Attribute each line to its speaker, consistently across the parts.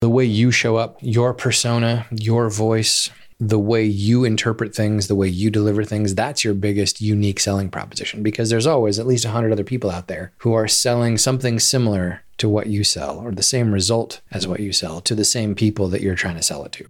Speaker 1: the way you show up, your persona, your voice, the way you interpret things, the way you deliver things, that's your biggest unique selling proposition because there's always at least 100 other people out there who are selling something similar to what you sell or the same result as what you sell to the same people that you're trying to sell it to.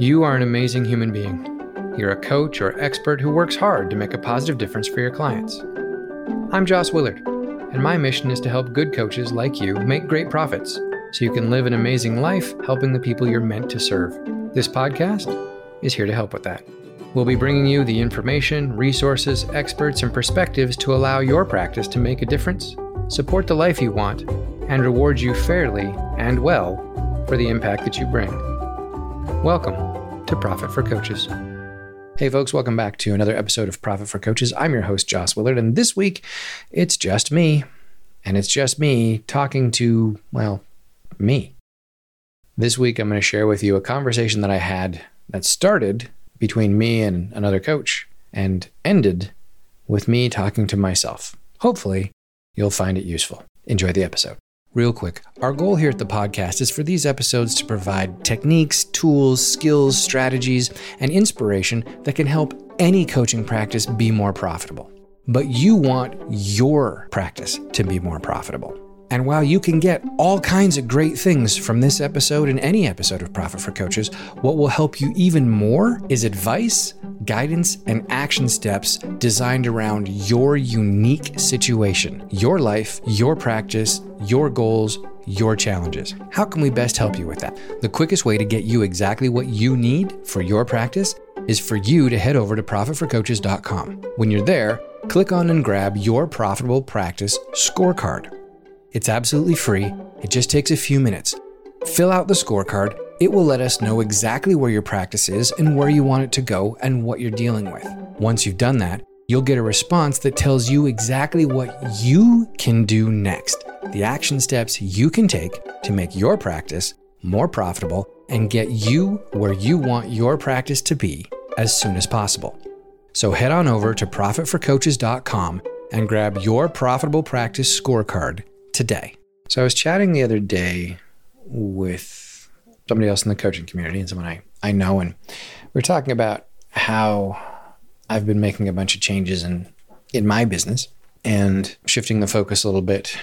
Speaker 1: You are an amazing human being. You're a coach or expert who works hard to make a positive difference for your clients. I'm Jos Willard, and my mission is to help good coaches like you make great profits so you can live an amazing life helping the people you're meant to serve. This podcast is here to help with that. We'll be bringing you the information, resources, experts, and perspectives to allow your practice to make a difference, support the life you want, and reward you fairly and well for the impact that you bring. Welcome to Profit for Coaches. Hey, folks, welcome back to another episode of Profit for Coaches. I'm your host, Jos Willard, and this week it's just me. And it's just me talking to, well, me. This week, I'm going to share with you a conversation that I had that started between me and another coach and ended with me talking to myself. Hopefully, you'll find it useful. Enjoy the episode. Real quick, our goal here at the podcast is for these episodes to provide techniques, tools, skills, strategies, and inspiration that can help any coaching practice be more profitable. But you want your practice to be more profitable. And while you can get all kinds of great things from this episode and any episode of Profit for Coaches, what will help you even more is advice, guidance, and action steps designed around your unique situation, your life, your practice, your goals, your challenges. How can we best help you with that? The quickest way to get you exactly what you need for your practice is for you to head over to profitforcoaches.com. When you're there, click on and grab your profitable practice scorecard. It's absolutely free, it just takes a few minutes. Fill out the scorecard. It will let us know exactly where your practice is and where you want it to go and what you're dealing with. Once you've done that, you'll get a response that tells you exactly what you can do next, the action steps you can take to make your practice more profitable and get you where you want your practice to be as soon as possible. So head on over to profitforcoaches.com and grab your profitable practice scorecard today. So I was chatting the other day with somebody else in the coaching community and someone I, I know, and we are talking about how I've been making a bunch of changes in in my business and shifting the focus a little bit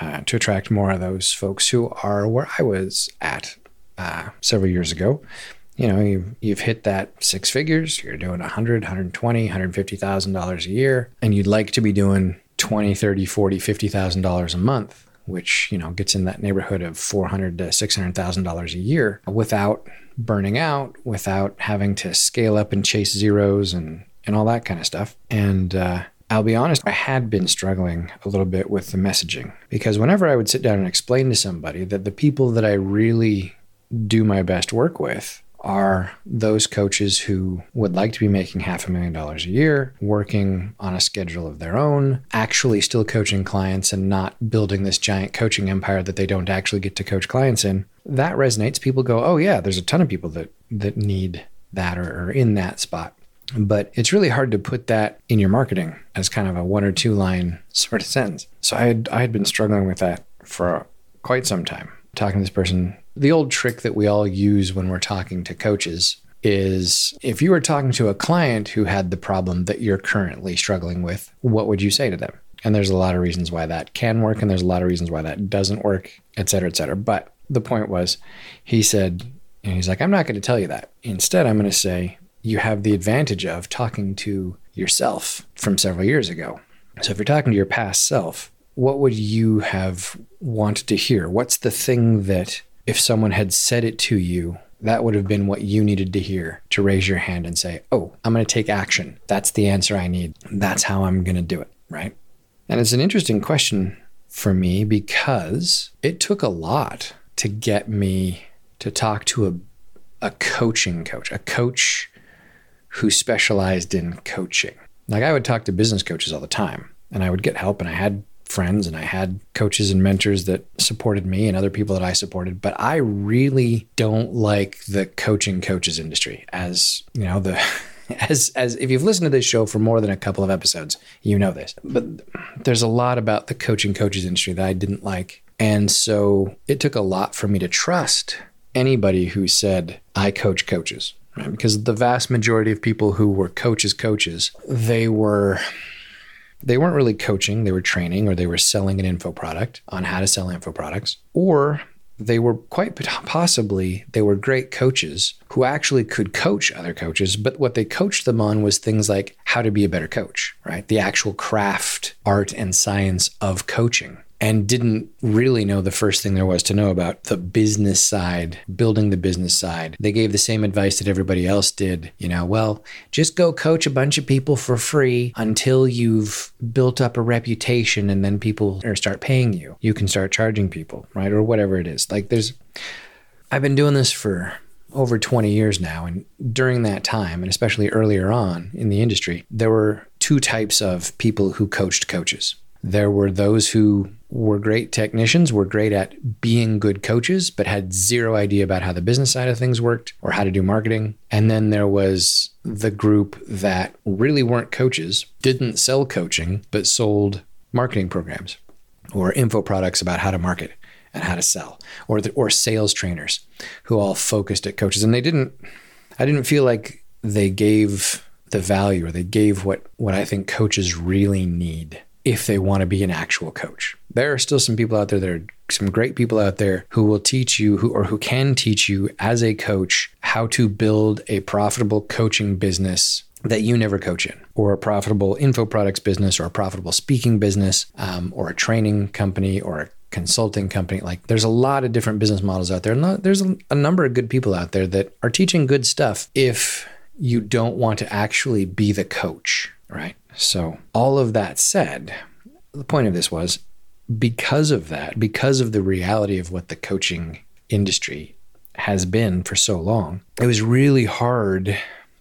Speaker 1: uh, to attract more of those folks who are where I was at uh, several years ago. You know, you've, you've hit that six figures, you're doing 100, 120, $150,000 a year, and you'd like to be doing 20, 30, 40, 50,000 dollars a month, which, you know, gets in that neighborhood of 400 to 600,000 dollars a year without burning out, without having to scale up and chase zeros and and all that kind of stuff. And uh, I'll be honest, I had been struggling a little bit with the messaging because whenever I would sit down and explain to somebody that the people that I really do my best work with are those coaches who would like to be making half a million dollars a year, working on a schedule of their own, actually still coaching clients and not building this giant coaching empire that they don't actually get to coach clients in. That resonates. People go, "Oh yeah, there's a ton of people that that need that or, in that spot." But it's really hard to put that in your marketing as kind of a one or two line sort of sentence. So I had I had been struggling with that for quite some time. Talking to this person the old trick that we all use when we're talking to coaches is if you were talking to a client who had the problem that you're currently struggling with, what would you say to them? And there's a lot of reasons why that can work, and there's a lot of reasons why that doesn't work, et cetera, et cetera. But the point was, he said, and he's like, I'm not going to tell you that. Instead, I'm going to say, you have the advantage of talking to yourself from several years ago. So if you're talking to your past self, what would you have wanted to hear? What's the thing that if someone had said it to you, that would have been what you needed to hear to raise your hand and say, Oh, I'm going to take action. That's the answer I need. That's how I'm going to do it. Right. And it's an interesting question for me because it took a lot to get me to talk to a, a coaching coach, a coach who specialized in coaching. Like I would talk to business coaches all the time and I would get help and I had friends and I had coaches and mentors that supported me and other people that I supported. But I really don't like the coaching coaches industry as, you know, the as as if you've listened to this show for more than a couple of episodes, you know this. But there's a lot about the coaching coaches industry that I didn't like And so it took a lot for me to trust anybody who said, I coach coaches. Right? Because the vast majority of people who were coaches, coaches, they were they weren't really coaching, they were training or they were selling an info product on how to sell info products, or they were quite possibly they were great coaches who actually could coach other coaches but what they coached them on was things like how to be a better coach right? The actual craft art and science of coaching and didn't really know the first thing there was to know about the business side, building the business side. They gave the same advice that everybody else did. You know, well, just go coach a bunch of people for free until you've built up a reputation and then people start paying you. You can start charging people, right? Or whatever it is. Like there's, I've been doing this for over 20 years now. And during that time, and especially earlier on in the industry, there were two types of people who coached coaches. There were those who were great technicians, were great at being good coaches, but had zero idea about how the business side of things worked or how to do marketing. And then there was the group that really weren't coaches, didn't sell coaching, but sold marketing programs or info products about how to market and how to sell or the, or sales trainers who all focused at coaches and they didn't I didn't feel like they gave the value or they gave what what I think coaches really need if they want to be an actual coach. There are still some people out there that are some great people out there who will teach you who or who can teach you as a coach how to build a profitable coaching business that you never coach in, or a profitable info products business, or a profitable speaking business, um, or a training company, or a consulting company. Like there's a lot of different business models out there. And there's a, a number of good people out there that are teaching good stuff if you don't want to actually be the coach, right? So, all of that said, the point of this was because of that, because of the reality of what the coaching industry has been for so long, it was really hard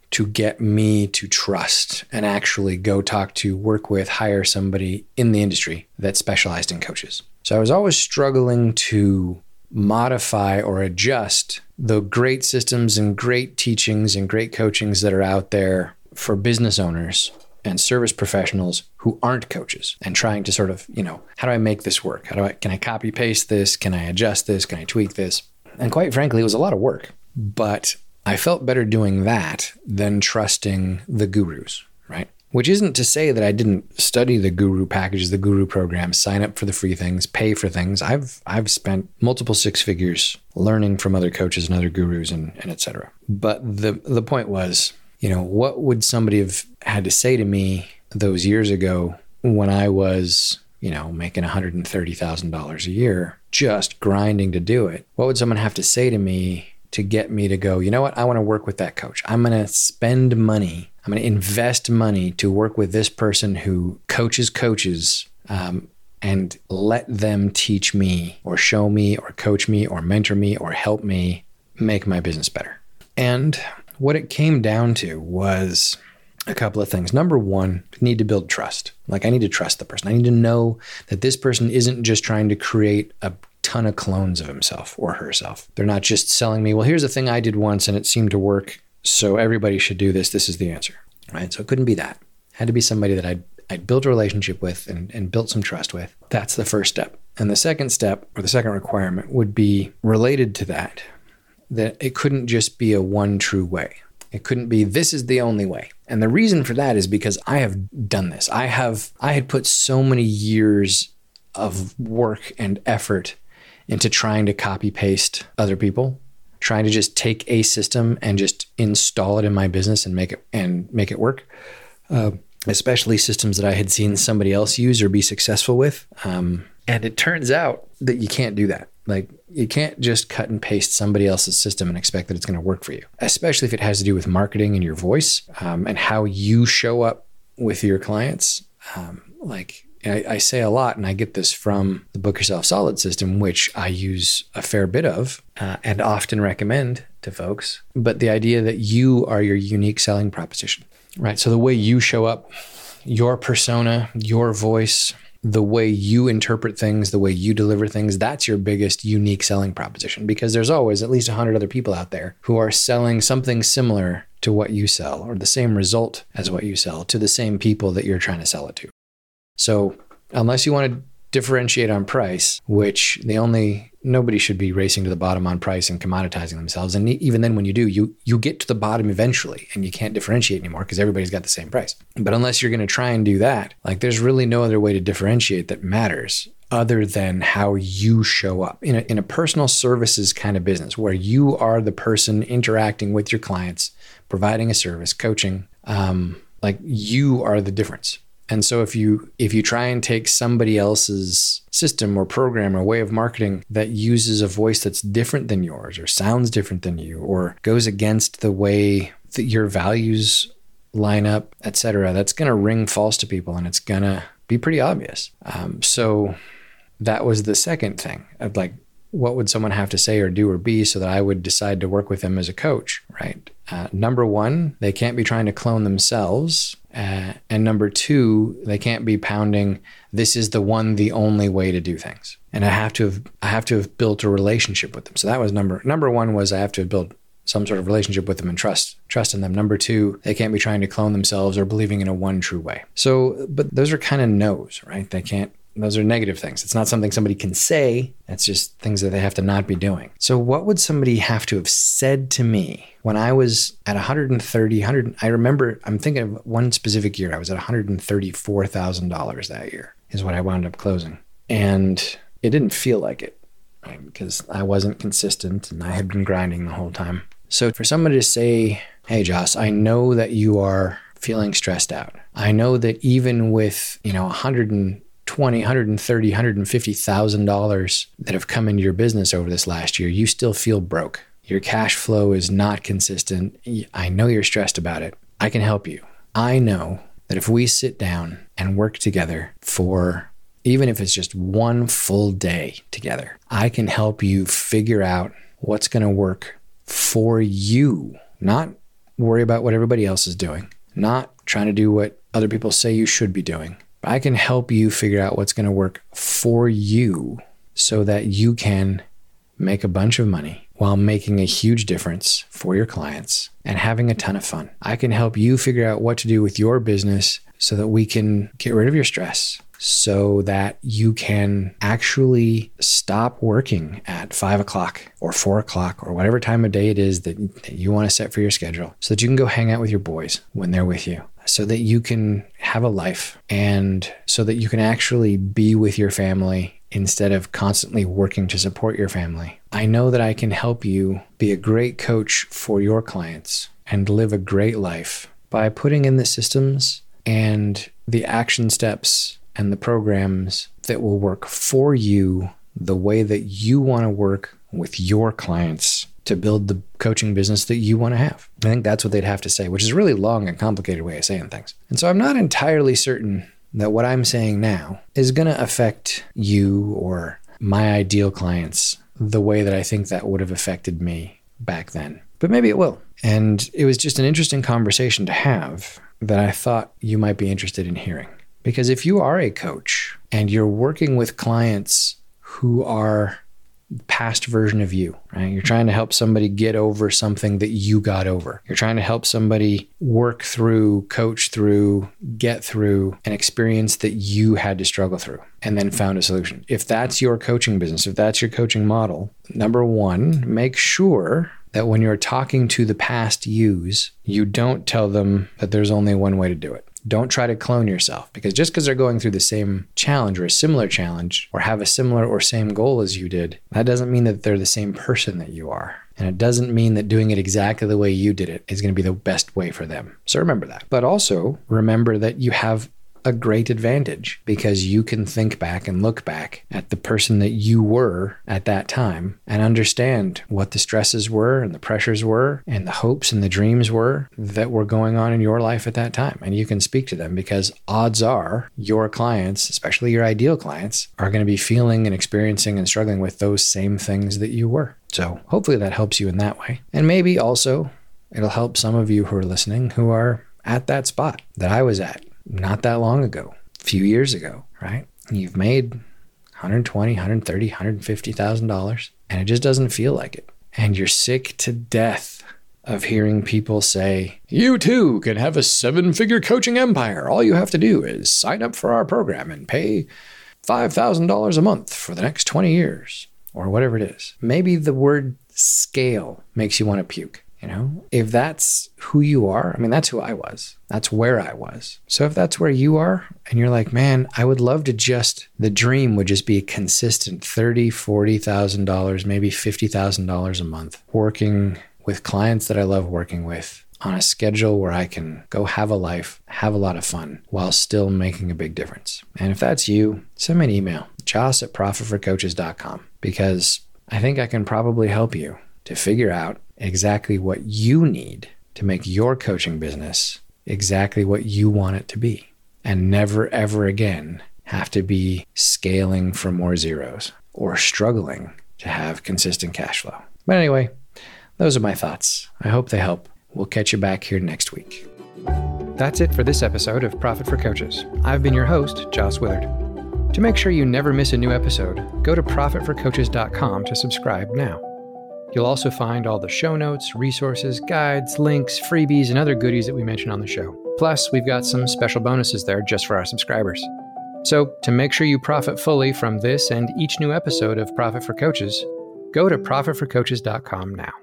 Speaker 1: to get me to trust and actually go talk to, work with, hire somebody in the industry that specialized in coaches. So I was always struggling to modify or adjust the great systems and great teachings and great coachings that are out there for business owners and service professionals who aren't coaches and trying to sort of, you know, how do I make this work? How do I can I copy paste this? Can I adjust this? Can I tweak this? And quite frankly, it was a lot of work. But I felt better doing that than trusting the gurus, right? Which isn't to say that I didn't study the guru packages, the guru programs, sign up for the free things, pay for things. I've I've spent multiple six figures learning from other coaches and other gurus and, and et cetera. But the the point was you know, what would somebody have had to say to me those years ago when I was, you know, making $130,000 a year, just grinding to do it? What would someone have to say to me to get me to go, you know what, I want to work with that coach. I'm going to spend money, I'm going to invest money to work with this person who coaches coaches. Um, and let them teach me or show me or coach me or mentor me or help me make my business better. And what it came down to was a couple of things. Number one, need to build trust. Like I need to trust the person. I need to know that this person isn't just trying to create a ton of clones of himself or herself. They're not just selling me, well, here's a thing I did once and it seemed to work. So everybody should do this. This is the answer. Right. So it couldn't be that. Had to be somebody that I'd, I'd built a relationship with and, and built some trust with. That's the first step. And the second step or the second requirement would be related to that, that it couldn't just be a one true way. It couldn't be this is the only way. And the reason for that is because I have done this. I have I had put so many years of work and effort into trying to copy paste other people, trying to just take a system and just install it in my business and make it and make it work. Uh, especially systems that I had seen somebody else use or be successful with. Um, and it turns out that you can't do that. Like you can't just cut and paste somebody else's system and expect that it's going to work for you, especially if it has to do with marketing and your voice um, and how you show up with your clients. Um, like I, I, say a lot, and I get this from the Book Yourself Solid system, which I use a fair bit of uh, and often recommend to folks. But the idea that you are your unique selling proposition, right? So the way you show up, your persona, your voice, the way you interpret things, the way you deliver things, that's your biggest unique selling proposition because there's always at least 100 other people out there who are selling something similar to what you sell or the same result as what you sell to the same people that you're trying to sell it to. So, unless you want to differentiate on price, which the only nobody should be racing to the bottom on price and commoditizing themselves. And even then, when you do, you you get to the bottom eventually, and you can't differentiate anymore because everybody's got the same price. But unless you're going to try and do that, like there's really no other way to differentiate that matters other than how you show up in a, in a personal services kind of business where you are the person interacting with your clients, providing a service, coaching. Um, like you are the difference. And so if you if you try and take somebody else's system or program or way of marketing that uses a voice that's different than yours or sounds different than you or goes against the way that your values line up, etc., that's going to ring false to people and it's going to be pretty obvious. Um, so that was the second thing of like what would someone have to say or do or be so that I would decide to work with them as a coach, right? Uh, number one, they can't be trying to clone themselves. Uh, and number two, they can't be pounding, this is the one, the only way to do things. And I have to have, I have to have built a relationship with them. So that was number, number one was I have to have built some sort of relationship with them and trust trust in them. Number two, they can't be trying to clone themselves or believing in a one true way. So, but those are kind of no's, right? They can't those are negative things. It's not something somebody can say. It's just things that they have to not be doing. So, what would somebody have to have said to me when I was at 130, 100? I remember, I'm thinking of one specific year. I was at $134,000 that year, is what I wound up closing. And it didn't feel like it right? because I wasn't consistent and I had been grinding the whole time. So, for somebody to say, Hey, Jos, I know that you are feeling stressed out. I know that even with, you know, 100 and 20, 130, 150,000 dollars that have come into your business over this last year, you still feel broke. Your cash flow is not consistent. I know you're stressed about it. I can help you. I know that if we sit down and work together for even if it's just one full day together, I can help you figure out what's going to work for you, not worry about what everybody else is doing, not trying to do what other people say you should be doing, I can help you figure out what's going to work for you so that you can make a bunch of money while making a huge difference for your clients and having a ton of fun. I can help you figure out what to do with your business so that we can get rid of your stress so that you can actually stop working at five o'clock or four o'clock or whatever time of day it is that, you want to set for your schedule so that you can go hang out with your boys when they're with you so that you can have a life and so that you can actually be with your family instead of constantly working to support your family. I know that I can help you be a great coach for your clients and live a great life by putting in the systems and the action steps and the programs that will work for you the way that you want to work with your clients to build the coaching business that you want to have. I think that's what they'd have to say, which is a really long and complicated way of saying things. And so I'm not entirely certain that what I'm saying now is going to affect you or my ideal clients the way that I think that would have affected me back then. But maybe it will. And it was just an interesting conversation to have that I thought you might be interested in hearing. Because if you are a coach and you're working with clients who are past version of you, right? You're trying to help somebody get over something that you got over. You're trying to help somebody work through, coach through, get through an experience that you had to struggle through and then found a solution. If that's your coaching business, if that's your coaching model, number one, make sure that when you're talking to the past yous, you don't tell them that there's only one way to do it. Don't try to clone yourself because just because they're going through the same challenge or a similar challenge or have a similar or same goal as you did, that doesn't mean that they're the same person that you are. And it doesn't mean that doing it exactly the way you did it is going to be the best way for them. So remember that. But also remember that you have a great advantage because you can think back and look back at the person that you were at that time and understand what the stresses were and the pressures were and the hopes and the dreams were that were going on in your life at that time. And you can speak to them because odds are your clients, especially your ideal clients, are going to be feeling and experiencing and struggling with those same things that you were. So hopefully that helps you in that way. And maybe also it'll help some of you who are listening who are at that spot that I was at not that long ago, a few years ago, right? You've made 120, 130, 150,000 dollars and it just doesn't feel like it. And you're sick to death of hearing people say, "You too can have a seven-figure coaching empire. All you have to do is sign up for our program and pay $5,000 a month for the next 20 years or whatever it is. Maybe the word scale makes you want to puke. You know, if that's who you are, I mean, that's who I was. That's where I was. So if that's where you are and you're like, man, I would love to just, the dream would just be a consistent $30,000, $40,000, maybe $50,000 a month working with clients that I love working with on a schedule where I can go have a life, have a lot of fun while still making a big difference. And if that's you, send me an email, joss at profitforcoaches.com, because I think I can probably help you to figure out exactly what you need to make your coaching business exactly what you want it to be and never ever again have to be scaling for more zeros or struggling to have consistent cash flow. But anyway, those are my thoughts. I hope they help. We'll catch you back here next week. That's it for this episode of Profit for Coaches. I've been your host, Jos Willard. To make sure you never miss a new episode, go to profitforcoaches.com to subscribe now. You'll also find all the show notes, resources, guides, links, freebies, and other goodies that we mention on the show. Plus, we've got some special bonuses there just for our subscribers. So, to make sure you profit fully from this and each new episode of Profit for Coaches, go to profitforcoaches.com now.